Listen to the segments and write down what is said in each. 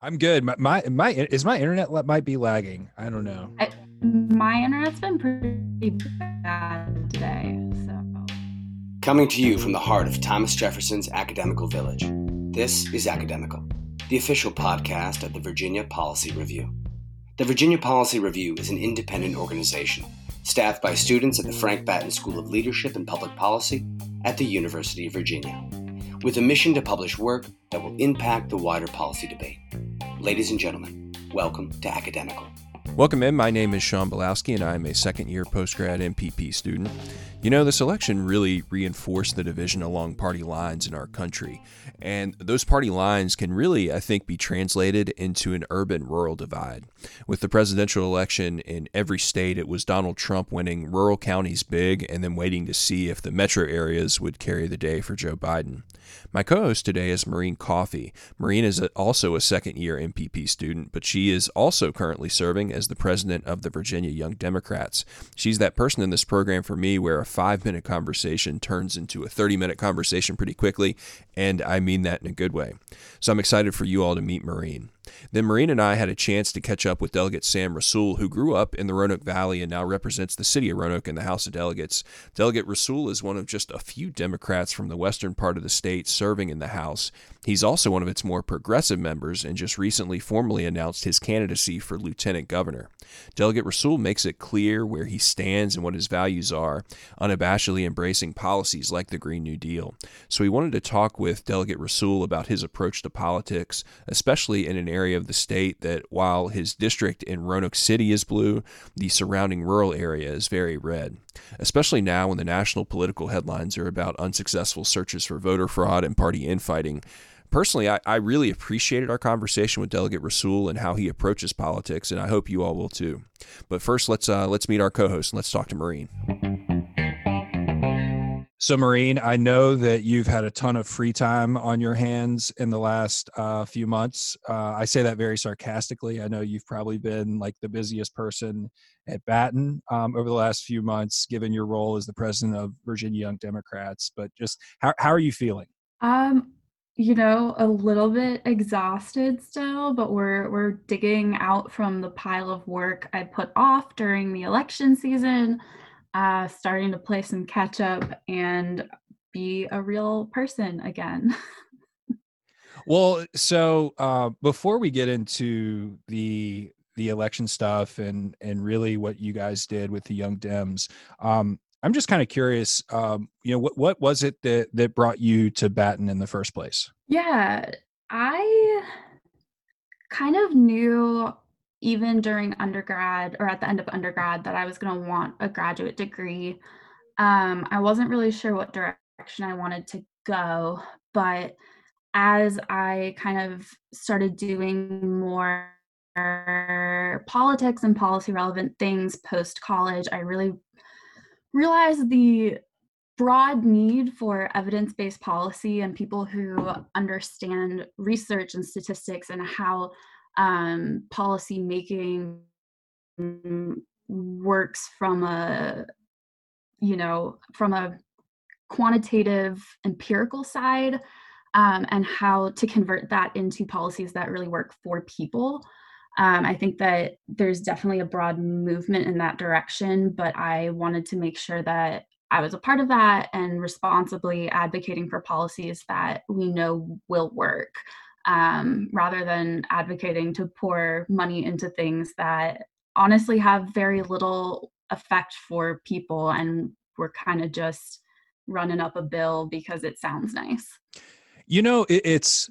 I'm good. My, my my is my internet might be lagging. I don't know. I, my internet's been pretty bad today. So coming to you from the heart of Thomas Jefferson's academical village, this is Academical, the official podcast of the Virginia Policy Review. The Virginia Policy Review is an independent organization staffed by students at the Frank Batten School of Leadership and Public Policy at the University of Virginia with a mission to publish work that will impact the wider policy debate. Ladies and gentlemen, welcome to Academical. Welcome in. My name is Sean Belowski, and I'm a second year postgrad MPP student. You know, this election really reinforced the division along party lines in our country. And those party lines can really, I think, be translated into an urban rural divide. With the presidential election in every state, it was Donald Trump winning rural counties big and then waiting to see if the metro areas would carry the day for Joe Biden. My co host today is Maureen Coffey. Maureen is also a second year MPP student, but she is also currently serving as the president of the Virginia Young Democrats. She's that person in this program for me where a five minute conversation turns into a 30 minute conversation pretty quickly, and I mean that in a good way. So I'm excited for you all to meet Maureen. Then Maureen and I had a chance to catch up with Delegate Sam Rasoul, who grew up in the Roanoke Valley and now represents the city of Roanoke in the House of Delegates. Delegate Rasoul is one of just a few Democrats from the western part of the state serving in the House. He's also one of its more progressive members and just recently formally announced his candidacy for lieutenant governor. Delegate Rasoul makes it clear where he stands and what his values are, unabashedly embracing policies like the Green New Deal. So we wanted to talk with Delegate Rasoul about his approach to politics, especially in an area of the state that while his district in Roanoke City is blue, the surrounding rural area is very red. Especially now when the national political headlines are about unsuccessful searches for voter fraud and party infighting, personally, I, I really appreciated our conversation with Delegate Rasoul and how he approaches politics, and I hope you all will too. But first, let's uh, let's meet our co-host and let's talk to Maureen. So, Maureen, I know that you've had a ton of free time on your hands in the last uh, few months. Uh, I say that very sarcastically. I know you've probably been like the busiest person at Batten um, over the last few months, given your role as the president of Virginia Young Democrats. But just how, how are you feeling? Um, you know, a little bit exhausted still, but we're we're digging out from the pile of work I put off during the election season, uh, starting to play some catch up and be a real person again. well, so uh, before we get into the the election stuff and and really what you guys did with the Young Dems, um, I'm just kind of curious, um, you know, what what was it that that brought you to Batten in the first place? Yeah, I kind of knew even during undergrad or at the end of undergrad that I was going to want a graduate degree. Um, I wasn't really sure what direction I wanted to go, but as I kind of started doing more politics and policy relevant things post college, I really realized the broad need for evidence based policy and people who understand research and statistics and how um, policy making works from a you know from a quantitative empirical side um, and how to convert that into policies that really work for people. Um, I think that there's definitely a broad movement in that direction, but I wanted to make sure that I was a part of that and responsibly advocating for policies that we know will work um, rather than advocating to pour money into things that honestly have very little effect for people and we're kind of just running up a bill because it sounds nice. You know, it, it's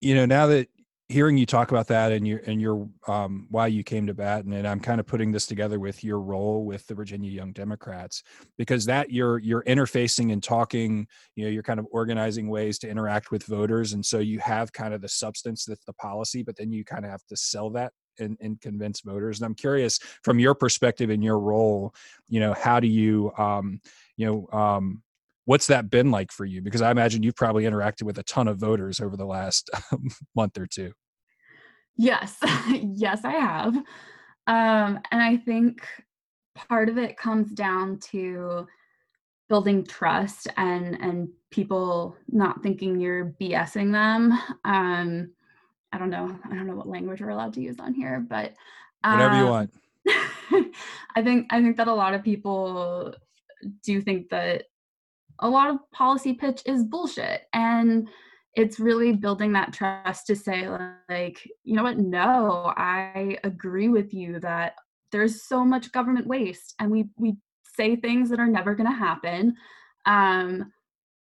you know now that hearing you talk about that and your and your um, why you came to Batten, and I'm kind of putting this together with your role with the Virginia Young Democrats because that you're you're interfacing and talking, you know, you're kind of organizing ways to interact with voters, and so you have kind of the substance that's the policy, but then you kind of have to sell that and, and convince voters. And I'm curious from your perspective and your role, you know, how do you um, you know um, what's that been like for you? Because i imagine you've probably interacted with a ton of voters over the last month or two. Yes. Yes i have. Um, and i think part of it comes down to building trust and and people not thinking you're bsing them. Um, I don't know, I don't know what language we're allowed to use on here, but whatever you um, want. I think I think that a lot of people do think that a lot of policy pitch is bullshit. And it's really building that trust to say like you know what? No i agree with you that there's so much government waste and we we say things that are never going to happen. Um,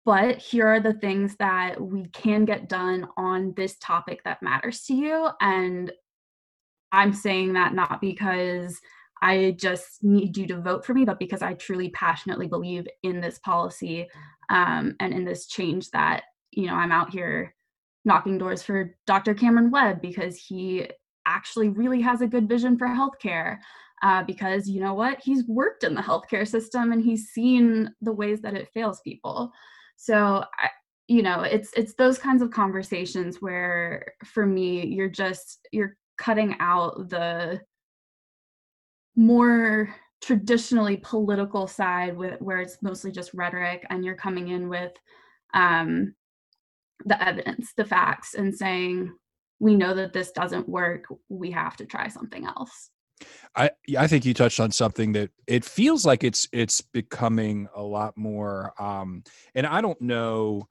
but here are the things that we can get done on this topic that matters to you. And i'm saying that not because i just need you to vote for me but because i truly passionately believe in this policy um, and in this change that you know i'm out here knocking doors for dr cameron webb because he actually really has a good vision for healthcare uh, because you know what? He's worked in the healthcare system and he's seen the ways that it fails people. So I, you know it's it's those kinds of conversations where for me you're just you're cutting out the more traditionally political side with where it's mostly just rhetoric and you're coming in with um, the evidence the facts and saying we know that this doesn't work we have to try something else I I think you touched on something that it feels like it's it's becoming a lot more um and I don't know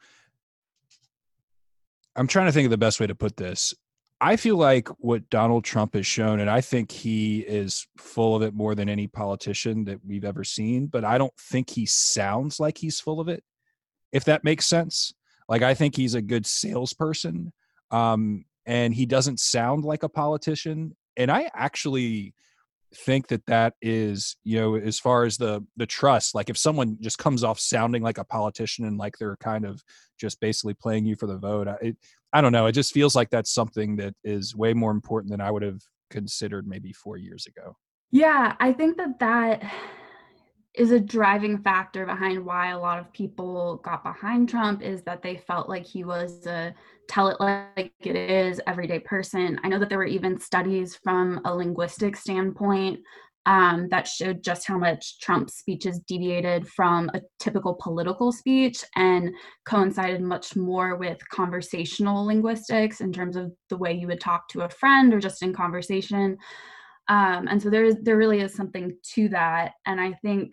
I'm trying to think of the best way to put this. I feel like what Donald Trump has shown and I think he is full of it more than any politician that we've ever seen, but I don't think he sounds like he's full of it. If that makes sense. Like I think he's a good salesperson. Um and he doesn't sound like a politician and I actually think that that is you know as far as the the trust like if someone just comes off sounding like a politician and like they're kind of just basically playing you for the vote I, I don't know it just feels like that's something that is way more important than i would have considered maybe four years ago. Yeah i think that that is a driving factor behind why a lot of people got behind Trump is that they felt like he was a tell it like it is everyday person. I know that there were even studies from a linguistic standpoint um, that showed just how much Trump's speeches deviated from a typical political speech and coincided much more with conversational linguistics in terms of the way you would talk to a friend or just in conversation. Um, and so there is there really is something to that. And I think,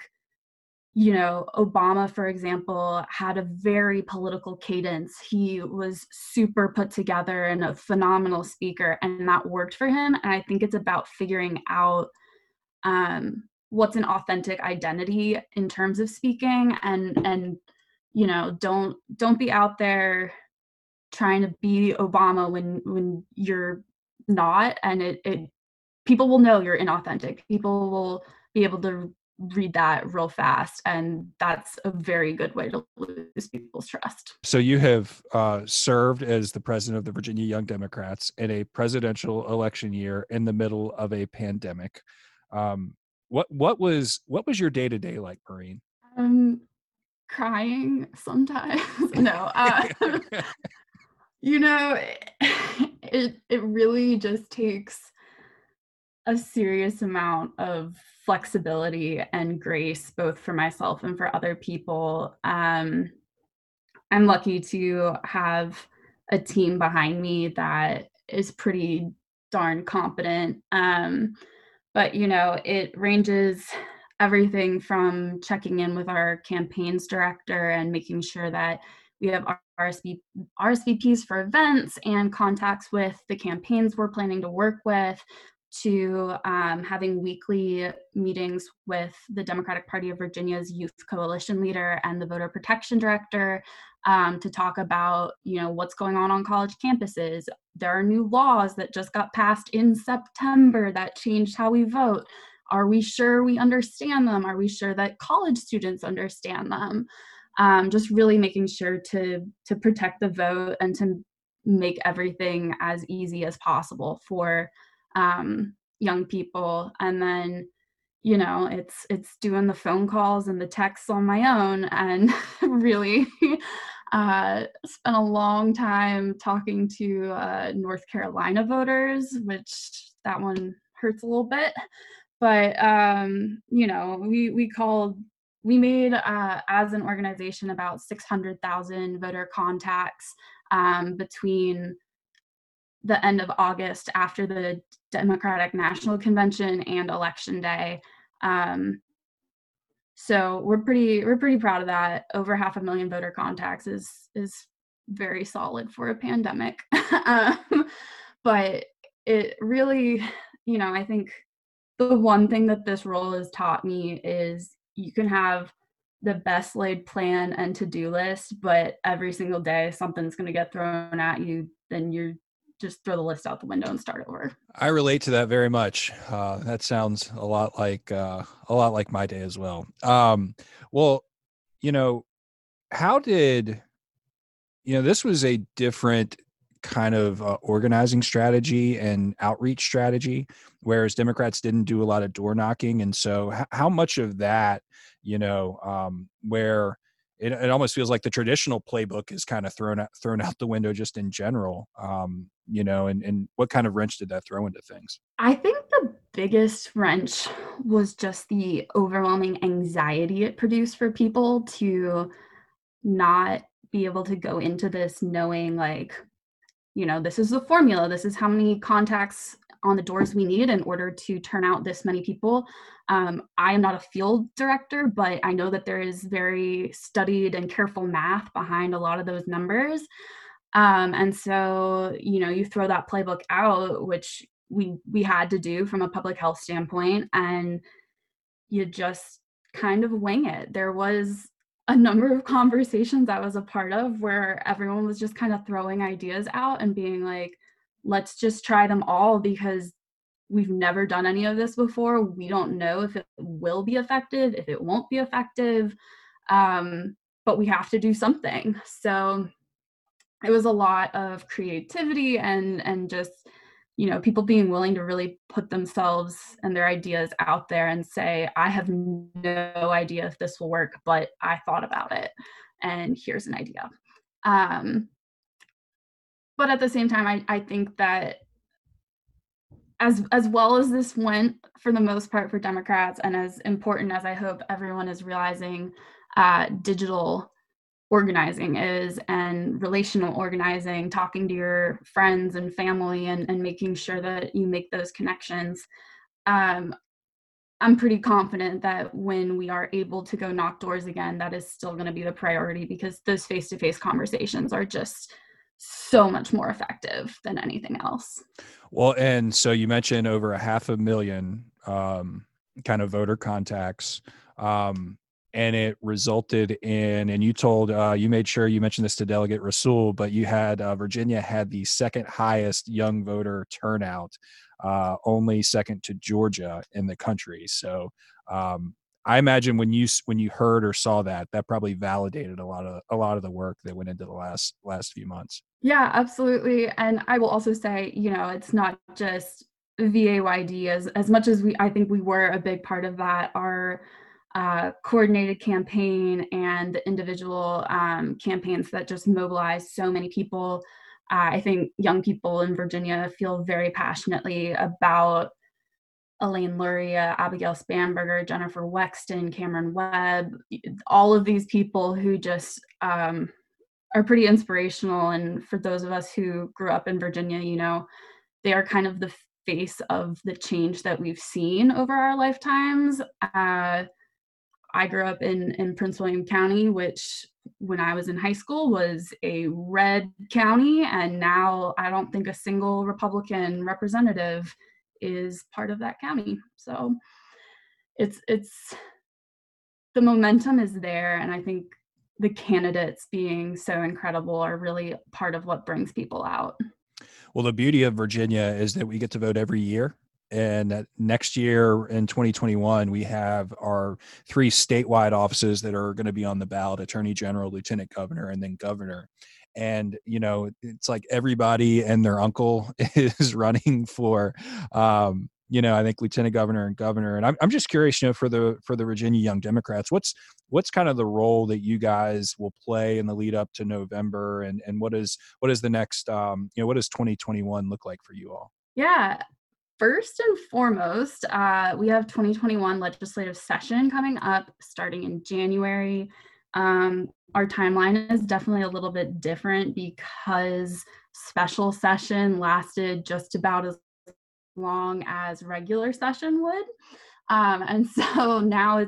you know, Obama, for example, had a very political cadence. He was super put together and a phenomenal speaker, and that worked for him. And I think it's about figuring out um, what's an authentic identity in terms of speaking and and you know don't don't be out there trying to be obama when when you're not and it, it people will know you're inauthentic. People will be able to read that real fast and that's a very good way to lose people's trust so you have uh, served as the president of the virginia young democrats in a presidential election year in the middle of a pandemic um, what what was what was your day-to-day like Maureen? um crying sometimes no uh, you know it it really just takes a serious amount of flexibility and grace, both for myself and for other people. Um, I'm lucky to have a team behind me that is pretty darn competent. Um, but, you know, it ranges everything from checking in with our campaigns director and making sure that we have RSV, RSVPs for events and contacts with the campaigns we're planning to work with, to um, having weekly meetings with the Democratic Party of Virginia's youth coalition leader and the voter protection director um, to talk about, you know, what's going on on college campuses. There are new laws that just got passed in September that changed how we vote. Are we sure we understand them? Are we sure that college students understand them? Um, just really making sure to to protect the vote and to make everything as easy as possible for um, young people. And then you know it's it's doing the phone calls and the texts on my own and really uh, spent a long time talking to uh, north carolina voters which that one hurts a little bit. But um, you know we we called we made uh, as an organization about 600000 voter contacts um, between the end of August after the Democratic National Convention and Election Day. Um, so we're pretty we're pretty proud of that. Over half a million voter contacts is is very solid for a pandemic. um, but it really, you know, I think the one thing that this role has taught me is you can have the best laid plan and to-do list but every single day something's going to get thrown at you then you're just throw the list out the window and start over. I relate to that very much. Uh, that sounds a lot like uh, a lot like my day as well. Um, well you know how did you know this was a different kind of uh, organizing strategy and outreach strategy whereas democrats didn't do a lot of door knocking. And so h- how much of that you know um, where it, it almost feels like the traditional playbook is kind of thrown out thrown out the window just in general um, you know and, and what kind of wrench did that throw into things? I think the biggest wrench was just the overwhelming anxiety it produced for people to not be able to go into this knowing like you know this is the formula this is how many contacts on the doors we need in order to turn out this many people. Um, i am not a field director but i know that there is very studied and careful math behind a lot of those numbers. Um, and so you know you throw that playbook out which we we had to do from a public health standpoint and you just kind of wing it. There was a number of conversations I was a part of where everyone was just kind of throwing ideas out and being like, let's just try them all because we've never done any of this before. We don't know if it will be effective, if it won't be effective, um, but we have to do something. So it was a lot of creativity and and just you know people being willing to really put themselves and their ideas out there and say i have no idea if this will work but i thought about it and here's an idea um, but at the same time I, I think that as as well as this went for the most part for democrats and as important as i hope everyone is realizing uh, digital organizing is and relational organizing, talking to your friends and family and, and making sure that you make those connections. Um, I'm pretty confident that when we are able to go knock doors again, that is still going to be the priority because those face to face conversations are just so much more effective than anything else. Well, and so you mentioned over a half a million um, kind of voter contacts. Um, and it resulted in and you told uh, you made sure you mentioned this to delegate rasoul but you had uh, virginia had the second highest young voter turnout uh, only second to georgia in the country so um, i imagine when you when you heard or saw that that probably validated a lot of a lot of the work that went into the last last few months yeah absolutely and i will also say you know it's not just vayd as as much as we i think we were a big part of that our uh, coordinated campaign and the individual um, campaigns that just mobilize so many people. Uh, I think young people in Virginia feel very passionately about Elaine Luria, Abigail Spanberger, Jennifer Wexton, Cameron Webb, all of these people who just um, are pretty inspirational. And for those of us who grew up in Virginia, you know, they are kind of the face of the change that we've seen over our lifetimes. Uh, I grew up in, in Prince William County, which when I was in high school was a red county. And now I don't think a single Republican representative is part of that county. So it's, it's, the momentum is there. And I think the candidates being so incredible are really part of what brings people out. Well, the beauty of Virginia is that we get to vote every year and next year in 2021 we have our three statewide offices that are going to be on the ballot attorney general lieutenant governor and then governor and you know it's like everybody and their uncle is running for um, you know i think lieutenant governor and governor and I'm, I'm just curious you know for the for the virginia young democrats what's what's kind of the role that you guys will play in the lead up to november and and what is what is the next um, you know what does 2021 look like for you all yeah First and foremost, uh, we have 2021 legislative session coming up starting in January. Um, our timeline is definitely a little bit different because special session lasted just about as long as regular session would. Um, and so now,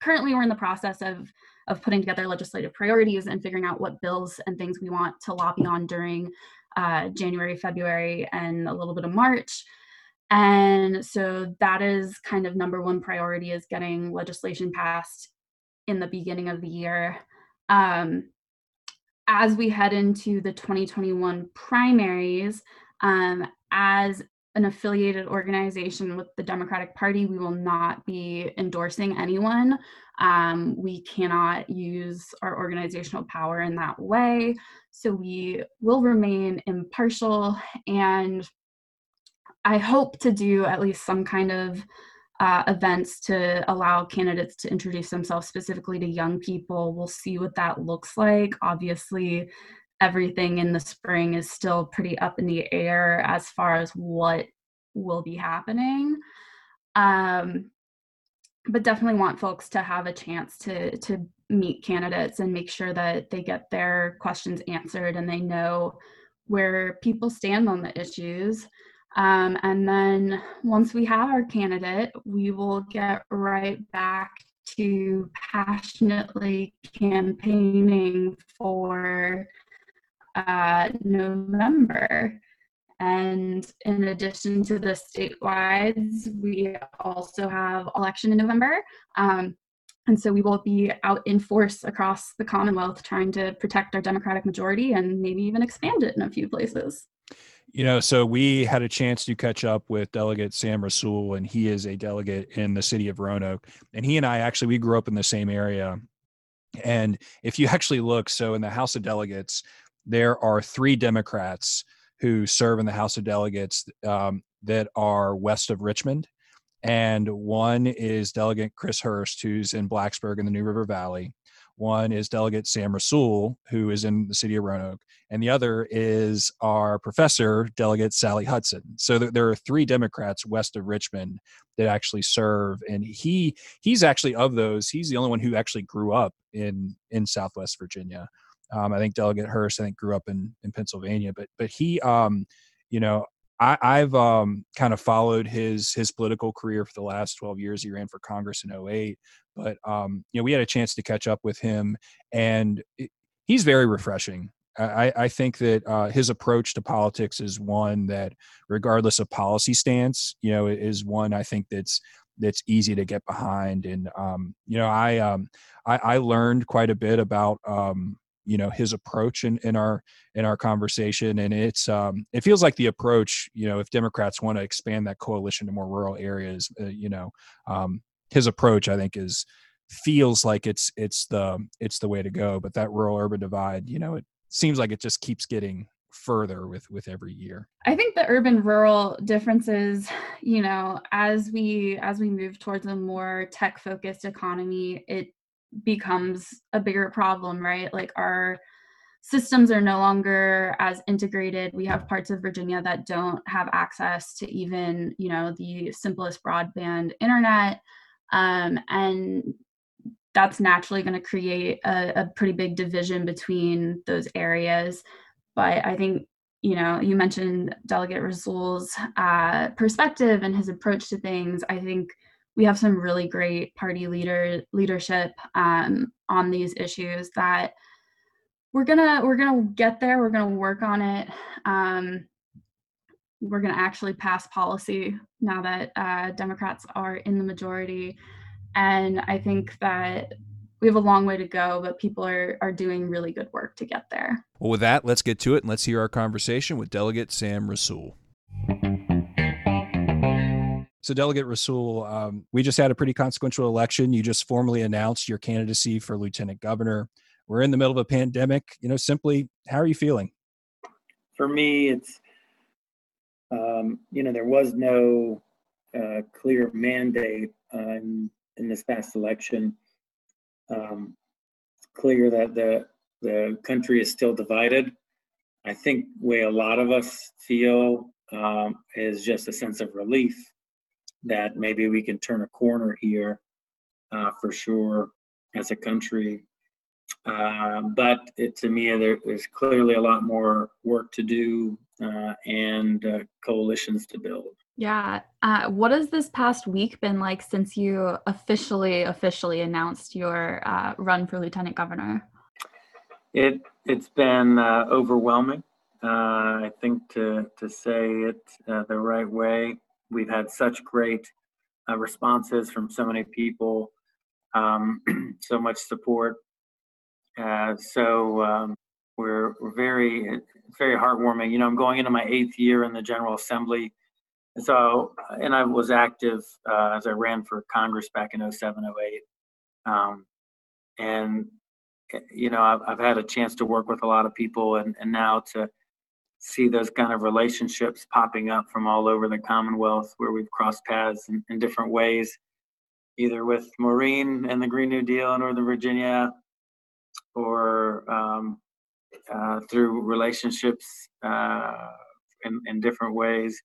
currently, we're in the process of of putting together legislative priorities and figuring out what bills and things we want to lobby on during uh, January, February, and a little bit of March. And so that is kind of number one priority is getting legislation passed in the beginning of the year. Um, as we head into the 2021 primaries, um, as an affiliated organization with the Democratic Party, we will not be endorsing anyone. Um, we cannot use our organizational power in that way. So we will remain impartial. And I hope to do at least some kind of uh, events to allow candidates to introduce themselves specifically to young people. We'll see what that looks like. Obviously, everything in the spring is still pretty up in the air as far as what will be happening. Um, but definitely want folks to have a chance to to meet candidates and make sure that they get their questions answered and they know where people stand on the issues. Um, and then once we have our candidate, we will get right back to passionately campaigning for uh, November. And in addition to the statewide, we also have election in November. Um, and so we will be out in force across the Commonwealth trying to protect our Democratic majority and maybe even expand it in a few places. You know, so we had a chance to catch up with Delegate Sam Rasoul, and he is a delegate in the city of Roanoke. And he and I actually we grew up in the same area. And if you actually look, so in the House of Delegates, there are three Democrats who serve in the House of Delegates um, that are west of Richmond. And one is Delegate Chris Hurst, who's in Blacksburg in the New River Valley. One is Delegate Sam Rasoul, who is in the city of Roanoke, and the other is our professor, Delegate Sally Hudson. So there are three Democrats west of Richmond that actually serve, and he he's actually of those. He's the only one who actually grew up in in Southwest Virginia. Um, I think Delegate Hurst, I think, grew up in in Pennsylvania, but but he, um, you know, I, have um, kind of followed his his political career for the last 12 years. He ran for Congress in 08, but um, you know we had a chance to catch up with him, and it, he's very refreshing. I, I think that uh, his approach to politics is one that, regardless of policy stance, you know, is one I think that's that's easy to get behind. And um, you know, I, um, I, I learned quite a bit about um, you know his approach in, in our in our conversation. And it's um it feels like the approach you know if democrats want to expand that coalition to more rural areas uh, you know um his approach i think is feels like it's it's the it's the way to go. But that rural urban divide you know it seems like it just keeps getting further with with every year. I think the urban rural differences you know as we as we move towards a more tech focused economy it becomes a bigger problem, right? Like our systems are no longer as integrated. We have parts of Virginia that don't have access to even, you know, the simplest broadband internet. Um, and that's naturally going to create a, a pretty big division between those areas. But I think you know, you mentioned Delegate Rasoul's uh, perspective and his approach to things. I think we have some really great party leader leadership um, on these issues that we're gonna we're gonna get there we're gonna work on it. Um, we're gonna actually pass policy now that uh, democrats are in the majority. And i think that we have a long way to go but people are are doing really good work to get there. Well with that let's get to it and let's hear our conversation with delegate sam rasoul so, Delegate Rasoul, um, we just had a pretty consequential election. You just formally announced your candidacy for lieutenant governor. We're in the middle of a pandemic. You know, simply, how are you feeling? For me, it's, um, you know, there was no uh, clear mandate in, in, this past election. Um, it's clear that the the country is still divided. I think way a lot of us feel um, is just a sense of relief that maybe we can turn a corner here uh, for sure as a country. Uh, but it, to me, there, there's clearly a lot more work to do uh, and uh, coalitions to build. Yeah. Uh, what has this past week been like since you officially officially announced your uh, run for lieutenant governor? It it's been uh, overwhelming. Uh, I think to to say it uh, the right way, we've had such great uh, responses from so many people, um, so much support. so um, we're, we're very very heartwarming. You know, I'm going into my eighth year in the General Assembly so, and I was active uh, as I ran for Congress back in 07, 08. Um, and, you know, I've, I've, had a chance to work with a lot of people and, and now to see those kind of relationships popping up from all over the Commonwealth where we've crossed paths in, in different ways, either with Maureen and the Green New Deal in Northern Virginia or um, uh, through relationships uh, in, in different ways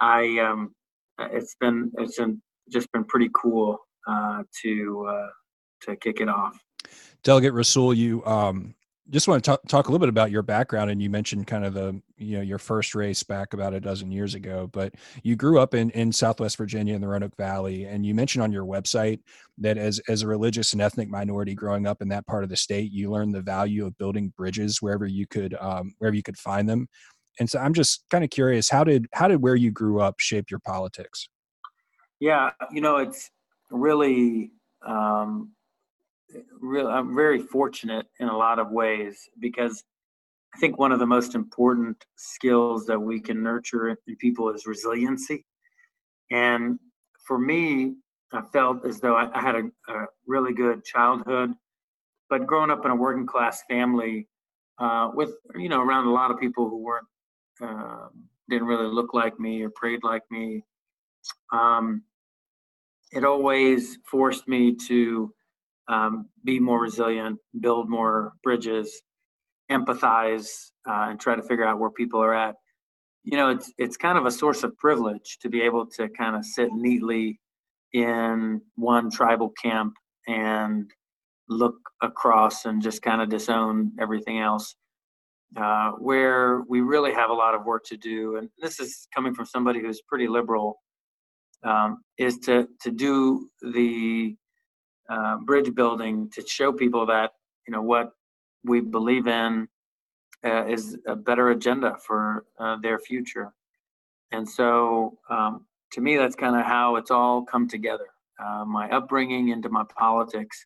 I um, it's been it's been just been pretty cool uh, to uh, to kick it off. Delegate Rasoul, you um, just want to talk, talk a little bit about your background, and you mentioned kind of the you know your first race back about a dozen years ago, but you grew up in in Southwest Virginia in the Roanoke Valley, and you mentioned on your website that as as a religious and ethnic minority growing up in that part of the state, you learned the value of building bridges wherever you could um, wherever you could find them. And so i'm just kind of curious how did how did where you grew up shape your politics? Yeah you know it's really um really i'm very fortunate in a lot of ways because i think one of the most important skills that we can nurture in people is resiliency and for me i felt as though i, I had a, a, really good childhood but growing up in a working class family uh, with you know around a lot of people who weren't um, didn't really look like me or prayed like me. Um, it always forced me to um, be more resilient, build more bridges, empathize, uh, and try to figure out where people are at. You know, it's it's kind of a source of privilege to be able to kind of sit neatly in one tribal camp and look across and just kind of disown everything else. Uh, where we really have a lot of work to do, and this is coming from somebody who's pretty liberal, um, is to to do the uh, bridge building to show people that you know what we believe in uh, is a better agenda for uh, their future, and so um, to me that's kind of how it's all come together. Uh, my upbringing into my politics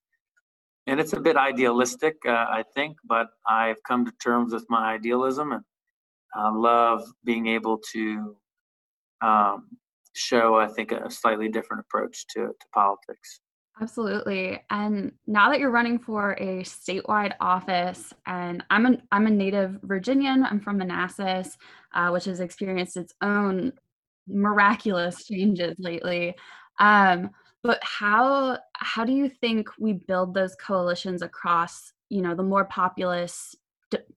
and it's a bit idealistic, uh, I think, but I've come to terms with my idealism and I love being able to um, show, I think, a slightly different approach to, to politics. Absolutely. And now that you're running for a statewide office, and I'm a, I'm a native Virginian, I'm from Manassas, uh, which has experienced its own miraculous changes lately. Um, but how how do you think we build those coalitions across you know the more populous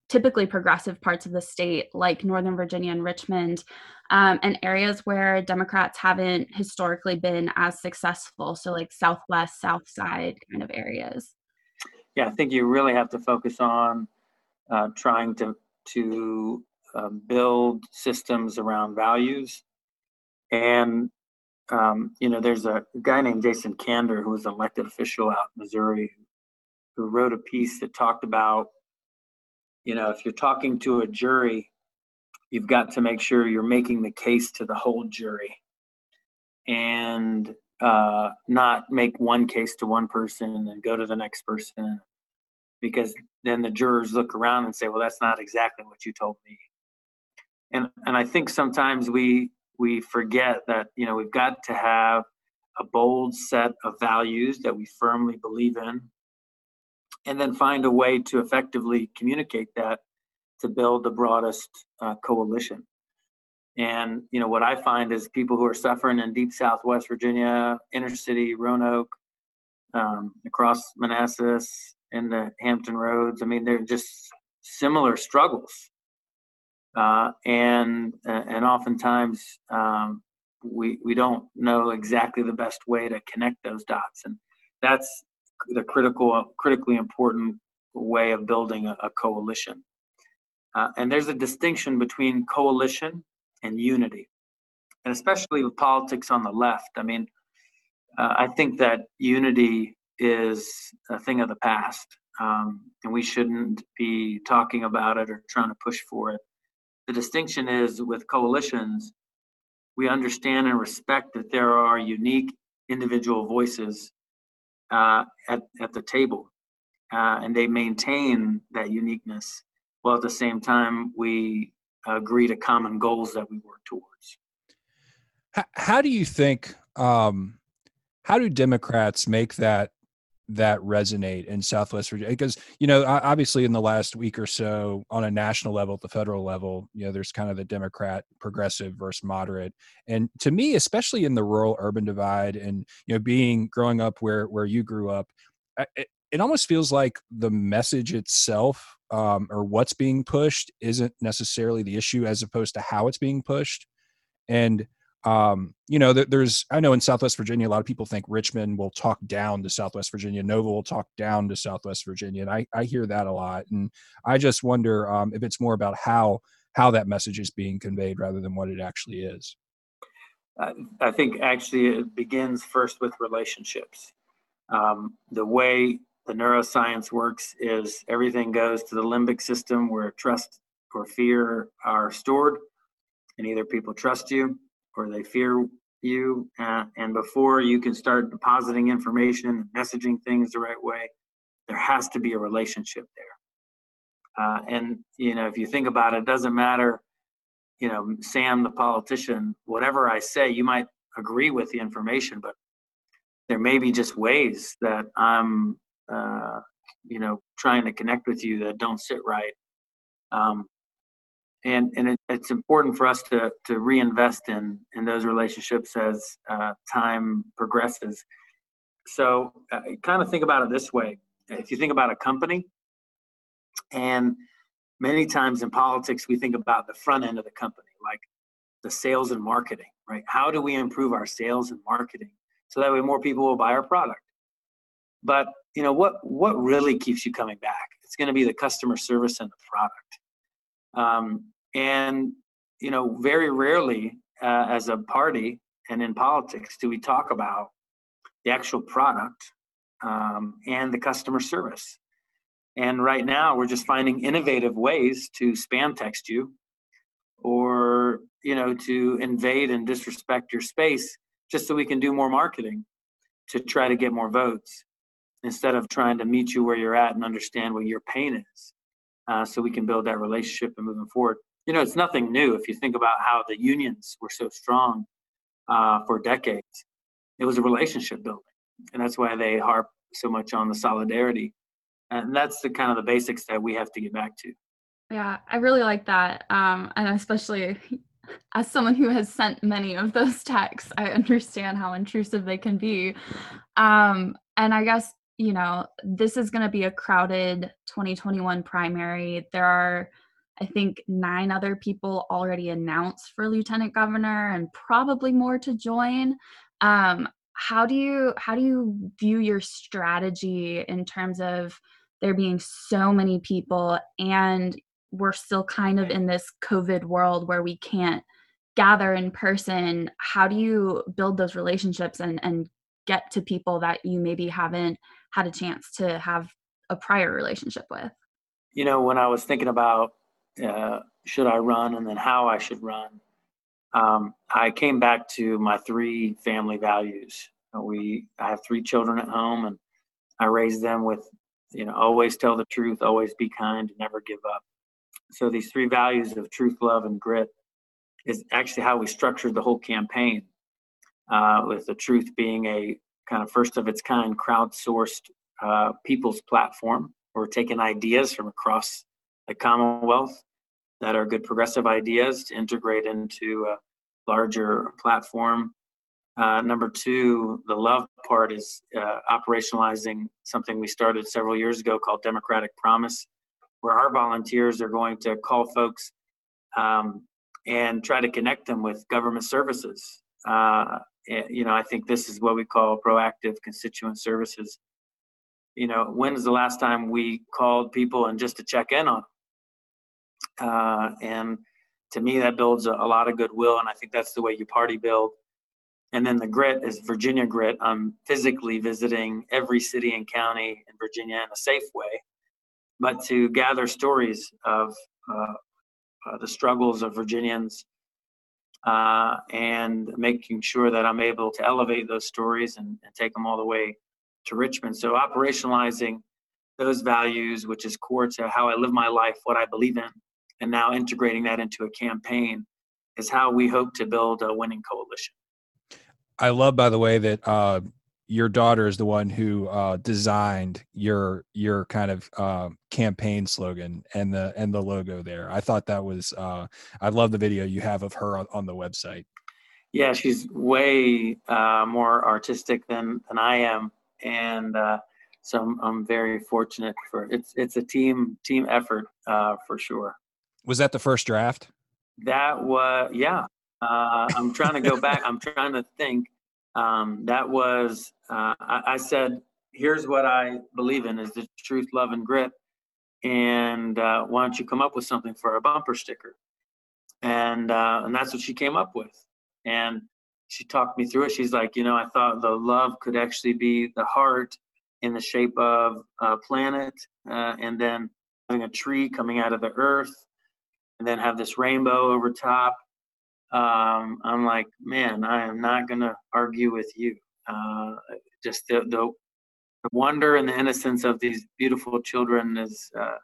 typically progressive parts of the state like northern virginia and richmond um, and areas where democrats haven't historically been as successful. So like southwest south side kind of areas. Yeah i think you really have to focus on uh, trying to to uh, build systems around values. And um, you know, there's a guy named Jason Kander who was an elected official out in Missouri who wrote a piece that talked about, you know, if you're talking to a jury, you've got to make sure you're making the case to the whole jury and uh, not make one case to one person and then go to the next person because then the jurors look around and say, well, that's not exactly what you told me. And, and I think sometimes we we forget that you know we've got to have a bold set of values that we firmly believe in and then find a way to effectively communicate that to build the broadest uh, coalition. And you know what i find is people who are suffering in deep southwest virginia inner city roanoke um, across manassas in the hampton roads i mean they're just similar struggles. Uh, and and oftentimes um, we we don't know exactly the best way to connect those dots, and that's the critical critically important way of building a, a coalition. Uh, and there's a distinction between coalition and unity, and especially with politics on the left. I mean, uh, I think that unity is a thing of the past, um, and we shouldn't be talking about it or trying to push for it. The distinction is with coalitions, we understand and respect that there are unique individual voices uh, at, at the table, uh, and they maintain that uniqueness while at the same time we agree to common goals that we work towards. How, how do you think? Um, how do Democrats make that that resonate in Southwest Virginia? Because you know, obviously, in the last week or so, on a national level, at the federal level, you know, there's kind of the Democrat progressive versus moderate, and to me, especially in the rural urban divide, and you know, being growing up where where you grew up, it, almost feels like the message itself um, or what's being pushed isn't necessarily the issue as opposed to how it's being pushed. And um, you know there's i know in southwest virginia a lot of people think richmond will talk down to southwest virginia nova will talk down to southwest virginia and i, I hear that a lot. And i just wonder um, if it's more about how how that message is being conveyed rather than what it actually is. I think actually it begins first with relationships. Um, the way the neuroscience works is everything goes to the limbic system where trust or fear are stored and either people trust you or they fear you uh, and before you can start depositing information messaging things the right way there has to be a relationship there. Uh, and you know if you think about it, it doesn't matter you know sam the politician whatever i say you might agree with the information but there may be just ways that i'm uh, you know, trying to connect with you that don't sit right. Um, and and it, it's important for us to to reinvest in in those relationships as uh, time progresses. So, uh, kind of think about it this way: if you think about a company, and many times in politics we think about the front end of the company, like the sales and marketing, right? How do we improve our sales and marketing so that way more people will buy our product? But you know what what really keeps you coming back? It's going to be the customer service and the product. Um, and you know, very rarely uh, as a party and in politics do we talk about the actual product um, and the customer service. And right now, we're just finding innovative ways to spam text you, or you know, to invade and disrespect your space, just so we can do more marketing to try to get more votes instead of trying to meet you where you're at and understand what your pain is uh, so we can build that relationship and moving forward. You know it's nothing new. If you think about how the unions were so strong uh, for decades it was a relationship building. And that's why they harp so much on the solidarity. And that's the kind of the basics that we have to get back to. Yeah i really like that um, and especially as someone who has sent many of those texts i understand how intrusive they can be. Um, and i guess you know, this is going to be a crowded 2021 primary. There are, I think, nine other people already announced for lieutenant governor, and probably more to join. Um, how do you how do you view your strategy in terms of there being so many people and we're still kind of in this covid world where we can't gather in person how do you build those relationships and and get to people that you maybe haven't had a chance to have a prior relationship with? You know, when I was thinking about uh, should I run and then how I should run, um, I came back to my three family values. We, I have three children at home, and I raised them with, you know, always tell the truth, always be kind, never give up. So these three values of truth, love, and grit is actually how we structured the whole campaign. Uh, with the truth being a kind of first of its kind crowdsourced uh, people's platform. We're taking ideas from across the Commonwealth that are good progressive ideas to integrate into a larger platform. Uh, number two, the love part is uh, operationalizing something we started several years ago called Democratic Promise, where our volunteers are going to call folks um, and try to connect them with government services. Uh, you know, I think this is what we call proactive constituent services. you know, when is the last time we called people and just to check in on them? Uh, and to me, that builds a, a lot of goodwill, and I think that's the way you party build. And then the grit is Virginia grit. I'm physically visiting every city and county in Virginia in a safe way, but to gather stories of uh, uh, the struggles of Virginians uh, and making sure that I'm able to elevate those stories and, and, take them all the way to Richmond. So operationalizing those values, which is core to how I live my life, what I believe in, and now integrating that into a campaign is how we hope to build a winning coalition. I love, by the way, that uh, your daughter is the one who uh, designed your your kind of uh, campaign slogan and the and the logo there. I thought that was uh, I love the video you have of her on, on the website. Yeah, she's way uh, more artistic than than I am, and uh, so I'm, I'm very fortunate for it's it's a team team effort uh, for sure. Was that the first draft? That was yeah. Uh, I'm trying to go back. I'm trying to think. Um, that was uh, I, I, said, "Here's what I believe in: is the truth, love, and grit." And uh, why don't you come up with something for a bumper sticker? And uh, and that's what she came up with. And she talked me through it. She's like, you know, I thought the love could actually be the heart in the shape of a planet, uh, and then having a tree coming out of the earth, and then have this rainbow over top. Um, I'm like, man, I am not going to argue with you. Uh, just the, the, the wonder and the innocence of these beautiful children is uh,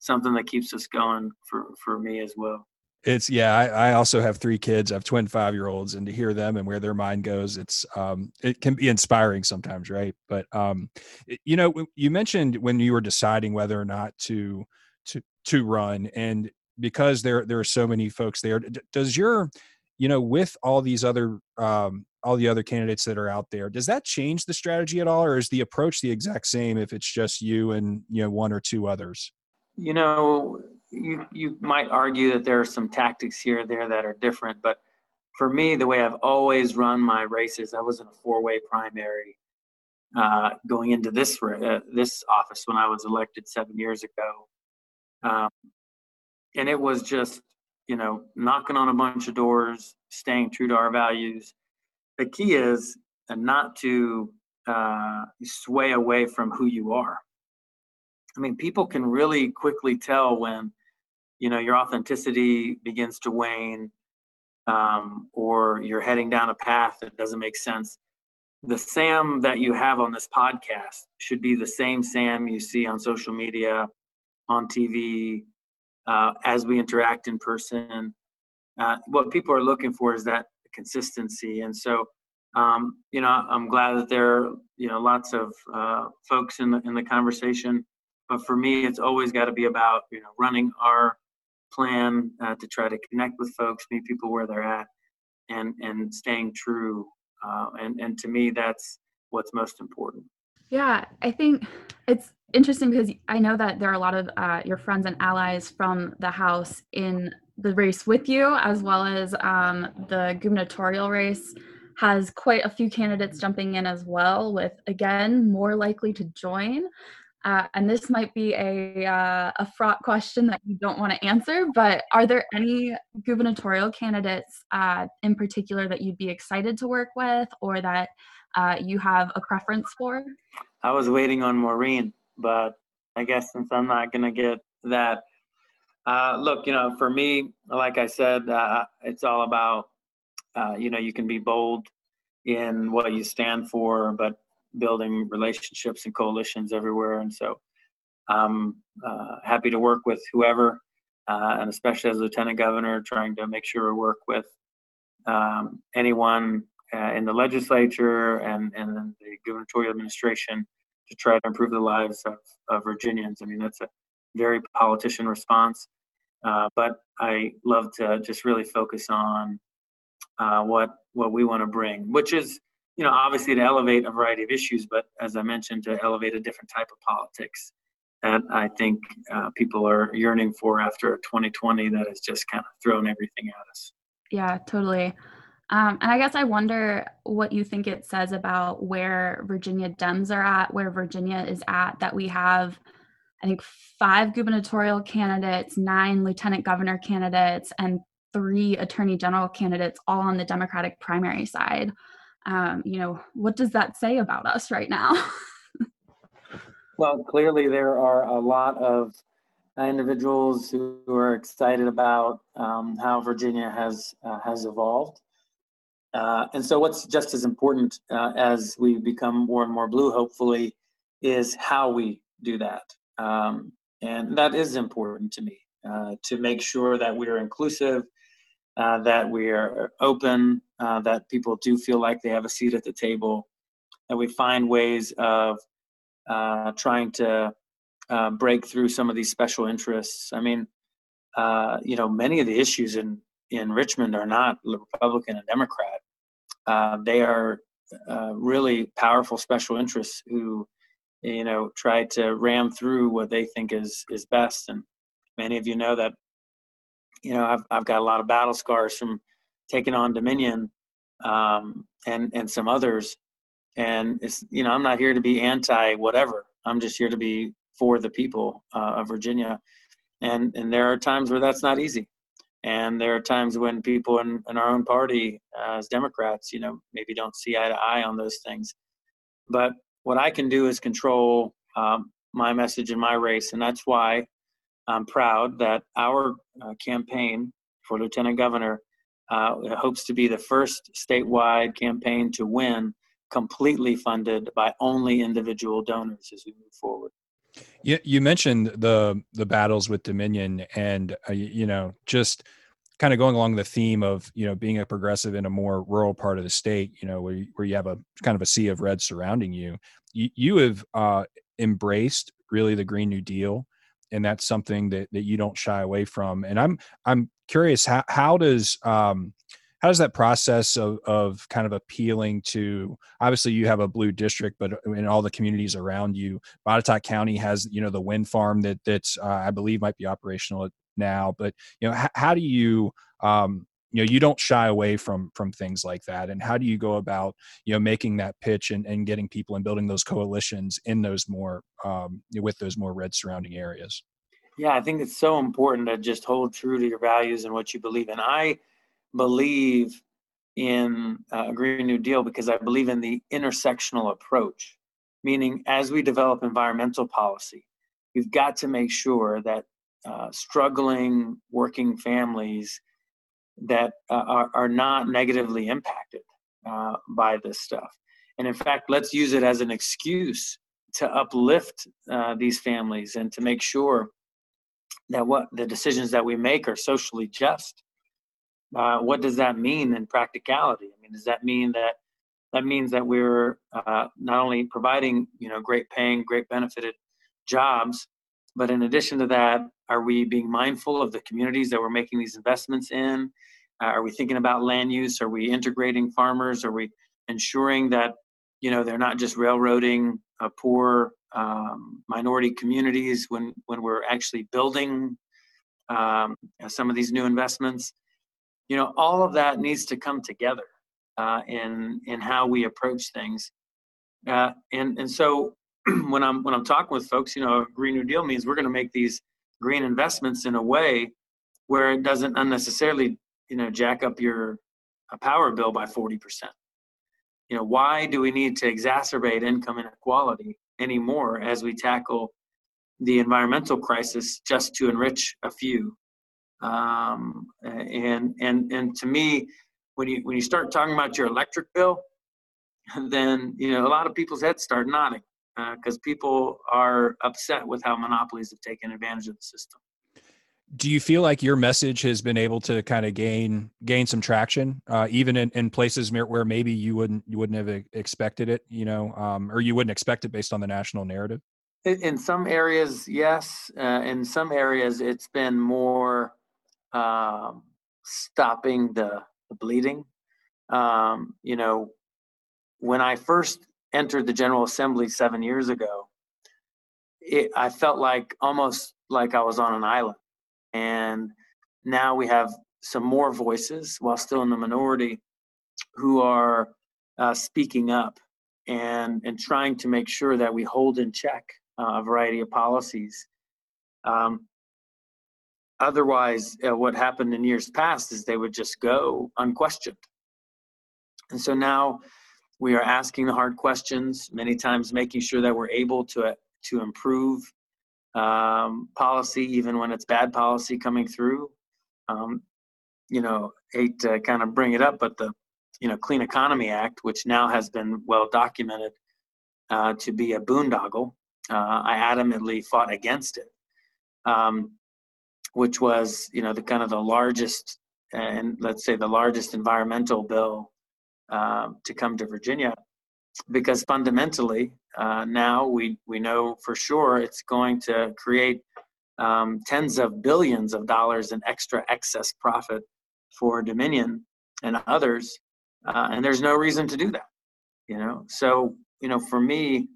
something that keeps us going for for me as well. It's yeah I, I, also have three kids. I have twin five year olds and to hear them and where their mind goes it's um it can be inspiring sometimes right? But um it, you know you mentioned when you were deciding whether or not to to to run and because there there are so many folks there does your you know with all these other um all the other candidates that are out there does that change the strategy at all or is the approach the exact same if it's just you and you know one or two others? You know you you might argue that there are some tactics here or there that are different, but for me, the way I've always run my races, I was in a four-way primary uh, going into this uh, this office when I was elected seven years ago, um, and it was just you know knocking on a bunch of doors, staying true to our values. The key is not to uh, sway away from who you are. I mean, people can really quickly tell when you know your authenticity begins to wane um, or you're heading down a path that doesn't make sense the sam that you have on this podcast should be the same sam you see on social media on tv uh, as we interact in person uh, what people are looking for is that consistency and so um, you know i'm glad that there are you know lots of uh, folks in the in the conversation but for me it's always got to be about you know running our plan uh, to try to connect with folks, meet people where they're at, and and staying true. Uh, and and to me, that's what's most important. Yeah, I think it's interesting because I know that there are a lot of uh, your friends and allies from the House in the race with you, as well as um, the gubernatorial race has quite a few candidates jumping in as well, with again more likely to join. Uh, and this might be a, uh, a fraught question that you don't want to answer, but are there any gubernatorial candidates uh, in particular that you'd be excited to work with or that uh, you have a preference for? I was waiting on Maureen, but I guess since I'm not going to get that, uh, look, you know, for me, like I said, uh, it's all about, you know, you can be bold in what you stand for, but building relationships and coalitions everywhere. And so I'm uh, happy to work with whoever, uh, and especially as lieutenant governor, trying to make sure we work with um, anyone uh, in the legislature and, and the gubernatorial administration to try to improve the lives of, of Virginians. I mean, that's a very politician response. Uh, but I love to just really focus on uh, what what we want to bring, which is you know, obviously to elevate a variety of issues, but as I mentioned, to elevate a different type of politics that I think uh, people are yearning for after 2020 that has just kind of thrown everything at us. Yeah, totally. Um, and I guess I wonder what you think it says about where Virginia Dems are at, where Virginia is at, that we have, I think, five gubernatorial candidates, nine lieutenant governor candidates, and three attorney general candidates, all on the Democratic primary side. Um, you know, what does that say about us right now? well, clearly there are a lot of individuals who are excited about um, how Virginia has uh, has evolved. Uh, and so, what's just as important uh, as we become more and more blue, hopefully, is how we do that. Um, and that is important to me uh, to make sure that we are inclusive, uh, that we are open, uh, that people do feel like they have a seat at the table, that we find ways of trying to break through some of these special interests. I mean, you know, many of the issues in in Richmond are not Republican and Democrat. Uh, they are uh, really powerful special interests who, you know, try to ram through what they think is is best. And many of you know that, you know, I've I've got a lot of battle scars from taking on Dominion um, and and some others. And it's you know I'm not here to be anti whatever. I'm just here to be for the people uh, of Virginia. And and there are times where that's not easy and there are times when people in, in our own party uh, as democrats you know maybe don't see eye to eye on those things. But what i can do is control um, my message in my race and that's why i'm proud that our uh, campaign for lieutenant governor uh, hopes to be the first statewide campaign to win completely funded by only individual donors as we move forward you, you mentioned the the battles with Dominion, and uh, you know, just kind of going along the theme of you know being a progressive in a more rural part of the state, you know, where you, where you have a kind of a sea of red surrounding you. You, you have uh, embraced really the Green New Deal, and that's something that that you don't shy away from. And I'm I'm curious how how does um, how does that process of, of kind of appealing to obviously you have a blue district but in all the communities around you. Botetourt county has you know the wind farm that that's uh, i believe might be operational now but you know how, how do you um, you know you don't shy away from from things like that and how do you go about you know making that pitch and, and getting people and building those coalitions in those more um, with those more red surrounding areas? Yeah i think it's so important to just hold true to your values and what you believe in. I believe in uh, a Green New Deal because I believe in the intersectional approach, meaning as we develop environmental policy, we've got to make sure that uh, struggling working families that uh, are, are not negatively impacted uh, by this stuff. And in fact, let's use it as an excuse to uplift uh, these families and to make sure that what the decisions that we make are socially just uh, what does that mean in practicality? I mean, does that mean that that means that we're uh, not only providing you know great paying, great benefited jobs, but in addition to that, are we being mindful of the communities that we're making these investments in? Uh, are we thinking about land use? Are we integrating farmers? Are we ensuring that you know they're not just railroading uh, poor um, minority communities when when we're actually building um, some of these new investments? You know all of that needs to come together uh, in in how we approach things. Uh, and and so when i'm when i'm talking with folks you know a green new deal means we're going to make these green investments in a way where it doesn't unnecessarily you know jack up your power bill by 40% you know why do we need to exacerbate income inequality anymore as we tackle the environmental crisis just to enrich a few um, and and and to me, when you when you start talking about your electric bill, then you know a lot of people's heads start nodding because uh, people are upset with how monopolies have taken advantage of the system. Do you feel like your message has been able to kind of gain gain some traction, uh, even in, in places where maybe you wouldn't you wouldn't have expected it, you know, um, or you wouldn't expect it based on the national narrative? In some areas, yes. Uh, in some areas, it's been more um, stopping the, the bleeding. Um, you know, when I first entered the General Assembly seven years ago, it, I felt like almost like I was on an island. And now we have some more voices while still in the minority who are uh, speaking up and and trying to make sure that we hold in check uh, a variety of policies. Um, otherwise, uh, what happened in years past is they would just go unquestioned. And so now we are asking the hard questions, many times making sure that we're able to, uh, to improve um, policy, even when it's bad policy coming through. Um, you know, hate to kind of bring it up, but the, you know, Clean Economy Act, which now has been well documented uh, to be a boondoggle, uh, I adamantly fought against it, um, which was, you know, the kind of the largest, and let's say the largest environmental bill um, to come to Virginia because fundamentally uh, now we, we know for sure it's going to create um, tens of billions of dollars in extra excess profit for Dominion and others, uh, and there's no reason to do that. You know, so you know, for me,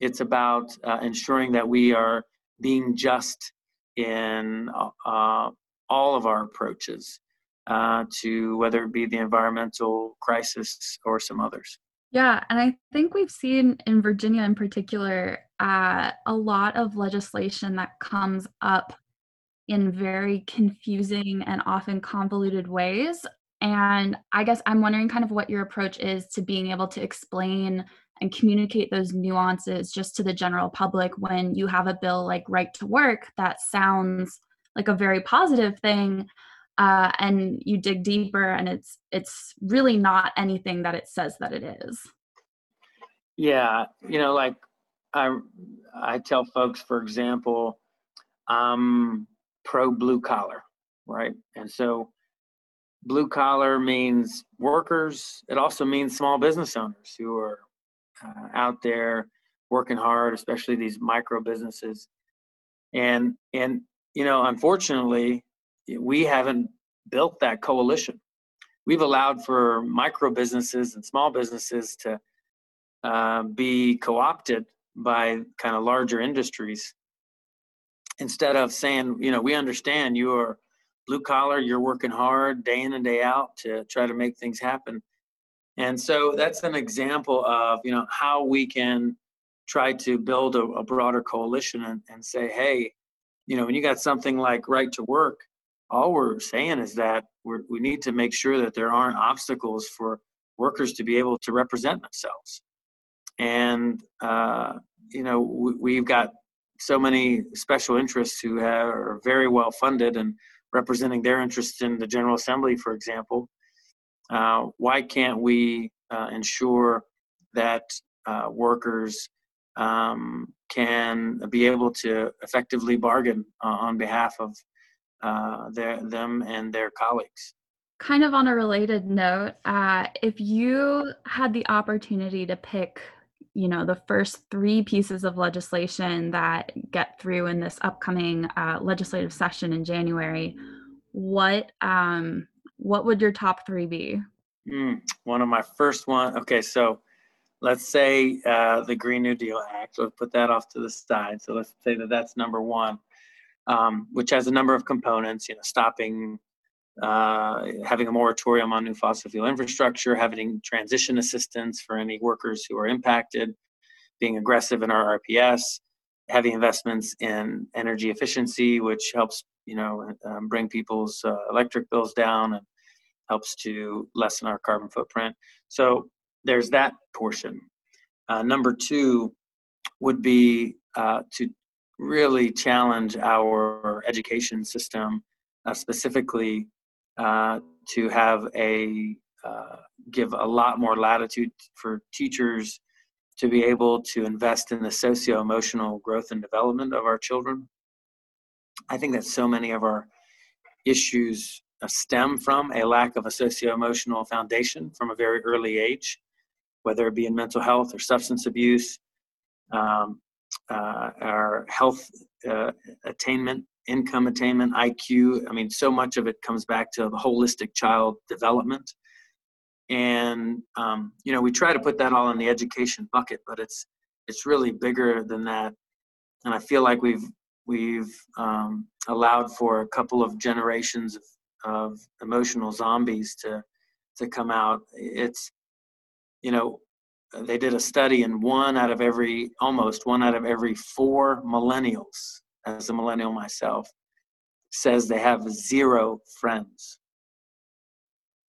it's about uh, ensuring that we are being just in uh, all of our approaches uh, to whether it be the environmental crisis or some others. Yeah, and I think we've seen in Virginia in particular uh, a lot of legislation that comes up in very confusing and often convoluted ways. And I guess I'm wondering kind of what your approach is to being able to explain and communicate those nuances just to the general public when you have a bill like right to work that sounds like a very positive thing uh, and you dig deeper and it's it's really not anything that it says that it is. Yeah you know like i i tell folks for example i'm pro blue collar right? And so blue collar means workers it also means small business owners who are uh, out there working hard especially these micro businesses and and you know unfortunately we haven't built that coalition. We've allowed for micro businesses and small businesses to uh, be co opted by kind of larger industries instead of saying, you know, we understand you are blue collar, you're working hard day in and day out to try to make things happen. And so that's an example of, you know, how we can try to build a, a broader coalition and, and say, hey, you know, when you got something like right to work, all we're saying is that we we need to make sure that there aren't obstacles for workers to be able to represent themselves. And, uh, you know, we, have got so many special interests who have, are very well funded and representing their interests in the General Assembly, for example. Uh, why can't we uh, ensure that uh, workers um, can be able to effectively bargain uh, on behalf of uh, their, them and their colleagues. Kind of on a related note, if you had the opportunity to pick, you know, the first three pieces of legislation that get through in this upcoming uh, legislative session in January, what um, what would your top three be? Mm, one of my first one. Okay, so let's say uh, the Green New Deal Act. Let's put that off to the side. So let's say that that's number one um, which has a number of components. You know, stopping, uh, having a moratorium on new fossil fuel infrastructure, having transition assistance for any workers who are impacted, being aggressive in our RPS, having investments in energy efficiency, which helps you know um, bring people's uh, electric bills down and helps to lessen our carbon footprint. So there's that portion. Uh, number two would be uh, to really challenge our education system, uh, specifically uh, to have a uh, give a lot more latitude for teachers to be able to invest in the socio-emotional growth and development of our children. I think that so many of our issues uh, stem from a lack of a socio-emotional foundation from a very early age, whether it be in mental health or substance abuse, um, uh, our health uh, attainment, income attainment, IQ. I mean, so much of it comes back to the holistic child development. And um, you know, we try to put that all in the education bucket, but it's it's really bigger than that. And I feel like we've we've um, allowed for a couple of generations of, of emotional zombies to to come out. It's, you know, they did a study and one out of every, almost one out of every four millennials, as a millennial myself, says they have zero friends.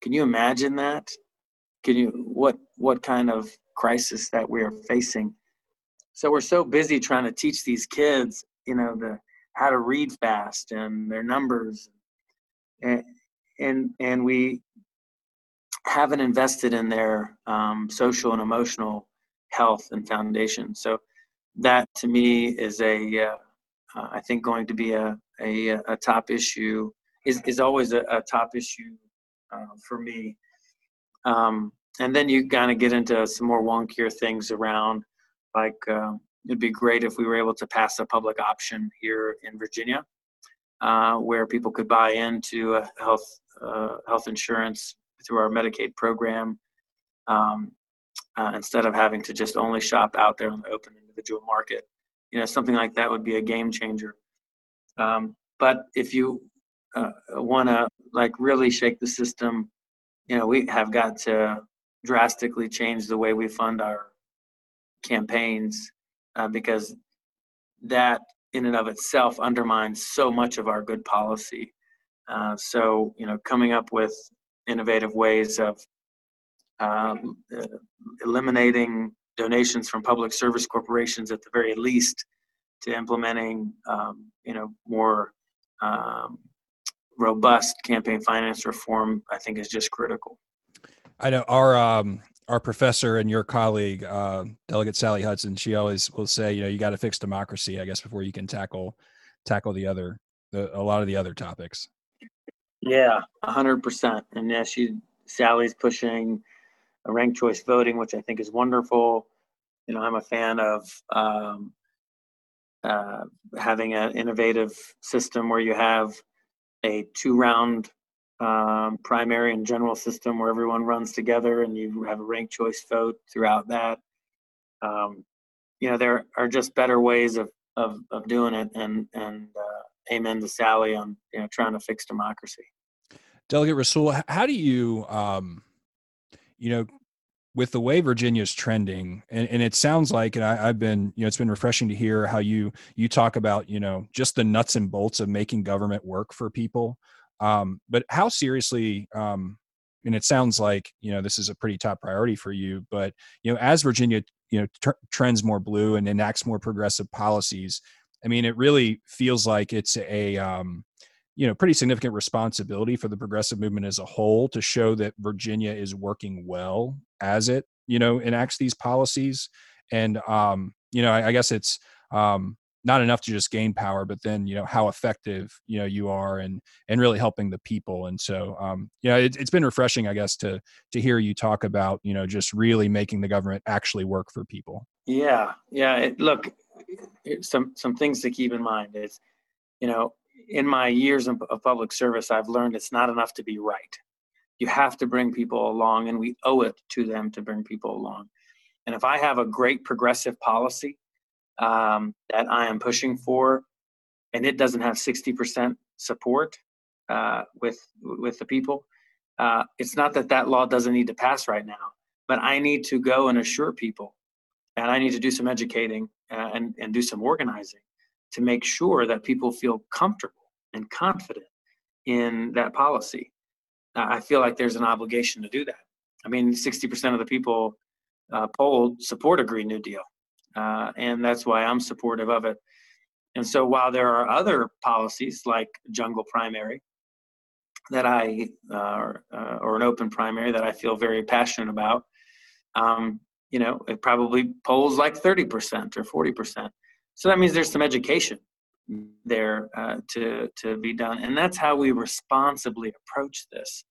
Can you imagine that? Can you, what, what kind of crisis that we are facing? So we're so busy trying to teach these kids, you know, the, how to read fast and their numbers and, and and we haven't invested in their um, social and emotional health and foundation. So that to me is a, uh, uh, I think going to be a, a, a top issue is, is always a, a top issue uh, for me. Um, and then you kind of get into some more wonkier things around like uh, it'd be great if we were able to pass a public option here in Virginia uh, where people could buy into health uh, health insurance through our Medicaid program um, uh, instead of having to just only shop out there on the open individual market. You know, something like that would be a game changer. Um, but if you uh, want to like really shake the system, you know, we have got to drastically change the way we fund our campaigns uh, because that in and of itself undermines so much of our good policy. Uh, so, you know, coming up with innovative ways of um, uh, eliminating donations from public service corporations at the very least to implementing, um, you know, more um, robust campaign finance reform, I think is just critical. I know our um, our professor and your colleague, uh, Delegate Sally Hudson, she always will say, you know, you got to fix democracy, I guess, before you can tackle tackle the other the, a lot of the other topics. Yeah, hundred percent. And yeah, she Sally's pushing a ranked choice voting, which I think is wonderful. You know, I'm a fan of um, uh, having an innovative system where you have a two round um, primary and general system where everyone runs together and you have a ranked choice vote throughout that. Um, you know, there are just better ways of, of, of doing it and, and uh, amen to Sally on, you know, trying to fix democracy. Delegate Rasoul, how do you, um, you know, with the way Virginia's trending, and, and it sounds like, and I, have been, you know, it's been refreshing to hear how you you talk about, you know, just the nuts and bolts of making government work for people. Um, but how seriously, um, and it sounds like you know this is a pretty top priority for you. But you know, as Virginia, you know, tr- trends more blue and enacts more progressive policies, I mean, it really feels like it's a um, you know pretty significant responsibility for the progressive movement as a whole to show that Virginia is working well as it you know enacts these policies and um you know I, I guess it's um not enough to just gain power but then you know how effective you know you are and and really helping the people and so um you know it, it's been refreshing i guess to to hear you talk about you know just really making the government actually work for people yeah yeah it, look some some things to keep in mind is you know in my years of public service, I've learned it's not enough to be right. You have to bring people along, and we owe it to them to bring people along. And if I have a great progressive policy um, that I am pushing for, and it doesn't have 60% support uh, with with the people, uh, it's not that that law doesn't need to pass right now, but I need to go and assure people, and I need to do some educating uh, and and do some organizing to make sure that people feel comfortable and confident in that policy. I feel like there's an obligation to do that. I mean, 60% of the people uh, polled support a Green New Deal, uh, and that's why I'm supportive of it. And so, while there are other policies like jungle primary that I, uh, uh or an open primary that I feel very passionate about, um, you know, it probably polls like 30% or 40%. So that means there's some education there uh, to to be done, and that's how we responsibly approach this.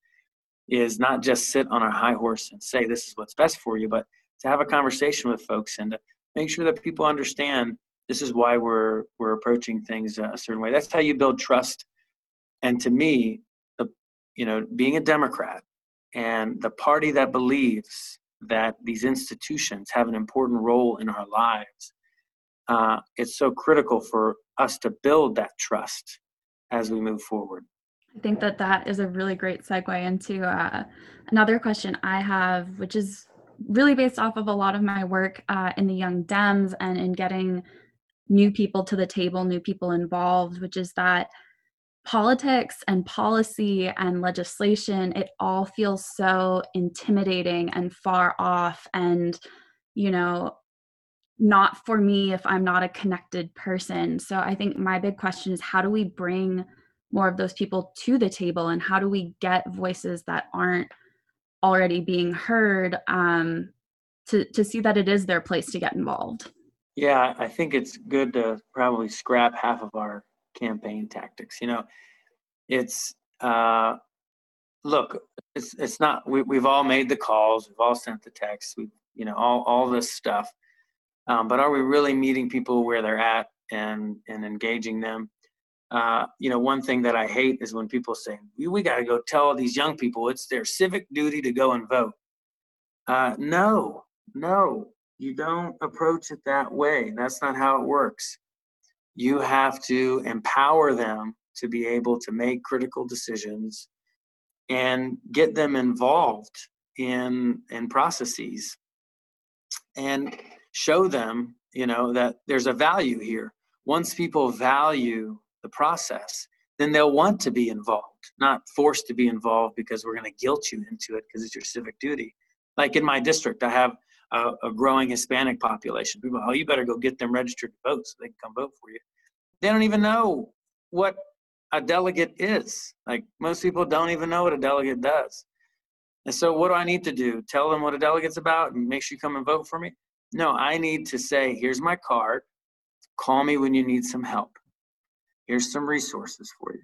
Is not just sit on our high horse and say this is what's best for you, but to have a conversation with folks and to make sure that people understand this is why we're we're approaching things a certain way. That's how you build trust. And to me, the you know being a Democrat and the party that believes that these institutions have an important role in our lives uh, it's so critical for us to build that trust as we move forward. I think that that is a really great segue into uh, another question I have, which is really based off of a lot of my work uh, in the Young Dems and in getting new people to the table, new people involved, which is that politics and policy and legislation, it all feels so intimidating and far off and, you know, not for me if I'm not a connected person. So I think my big question is how do we bring more of those people to the table and how do we get voices that aren't already being heard um, to, to see that it is their place to get involved? Yeah, I think it's good to probably scrap half of our campaign tactics. You know, it's uh, look, it's it's not. We, we've all made the calls, we've all sent the texts, we you know all all this stuff. Um, but are we really meeting people where they're at and and engaging them? Uh, you know, one thing that I hate is when people say, we, we got to go tell these young people it's their civic duty to go and vote. Uh, no, no, you don't approach it that way. That's not how it works. You have to empower them to be able to make critical decisions and get them involved in in processes and show them you know that there's a value here once people value the process, then they'll want to be involved, not forced to be involved because we're going to guilt you into it because it's your civic duty. Like in my district, I have a, a, growing Hispanic population. People, oh, you better go get them registered to vote so they can come vote for you. They don't even know what a delegate is. Like most people don't even know what a delegate does. And so, what do I need to do? Tell them what a delegate's about and make sure you come and vote for me? No, I need to say, here's my card. Call me when you need some help. Here's some resources for you.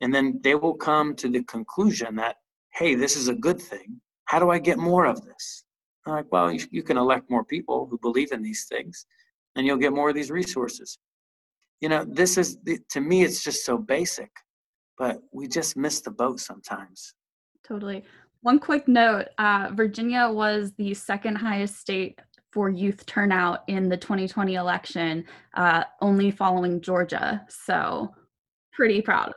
And then they will come to the conclusion that, hey, this is a good thing. How do I get more of this? I'm like, well, you, you can elect more people who believe in these things, and you'll get more of these resources. You know, this is, to me, it's just so basic, but we just miss the boat sometimes. Totally. One quick note uh, Virginia was the second highest state for youth turnout in the 2020 election, uh, only following Georgia. So pretty proud.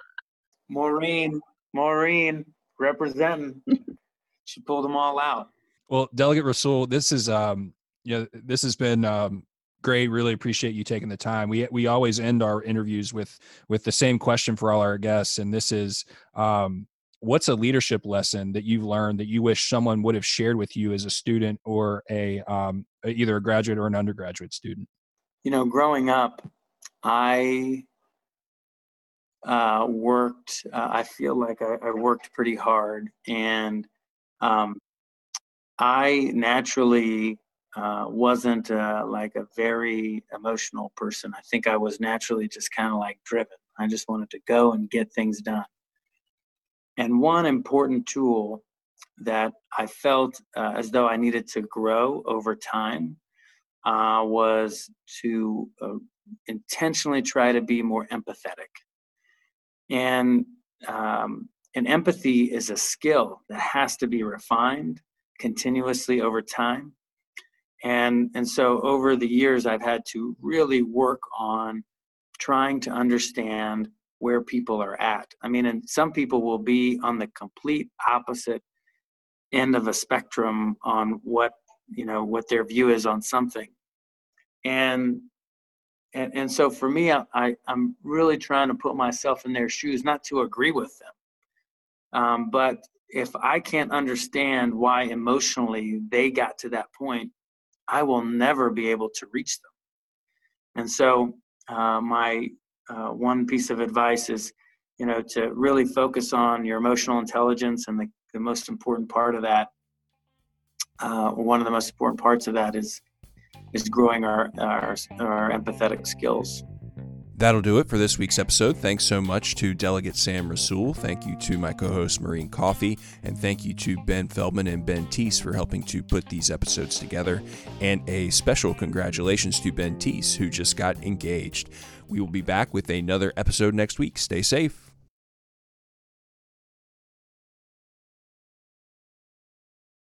Maureen, Maureen representing. she pulled them all out. Well, Delegate Rasoul, this is um, you know, this has been um, great. Really appreciate you taking the time. We we always end our interviews with with the same question for all our guests, and this is um, what's a leadership lesson that you've learned that you wish someone would have shared with you as a student or a um, either a graduate or an undergraduate student? You know growing up i uh, worked uh, i feel like I, I, worked pretty hard and um, i naturally uh, wasn't uh, like a very emotional person. I think i was naturally just kind of like driven. I just wanted to go and get things done and one important tool that I felt uh, as though I needed to grow over time uh, was to uh, intentionally try to be more empathetic. And um, and empathy is a skill that has to be refined continuously over time. And and so over the years, I've had to really work on trying to understand where people are at. I mean, and some people will be on the complete opposite end of a spectrum on what you know what their view is on something, and and and so for me, I, I am really trying to put myself in their shoes, not to agree with them, um, but if I can't understand why emotionally they got to that point, I will never be able to reach them. And so uh, my uh, one piece of advice is, you know, to really focus on your emotional intelligence, and the, the most important part of that, uh, one of the most important parts of that is is growing our our, our empathetic skills. That'll do it for this week's episode. Thanks so much to Delegate Sam Rasoul. Thank you to my co host Maureen Coffey. And thank you to Ben Feldman and Ben Teese for helping to put these episodes together. And a special congratulations to Ben Teese, who just got engaged. We will be back with another episode next week. Stay safe.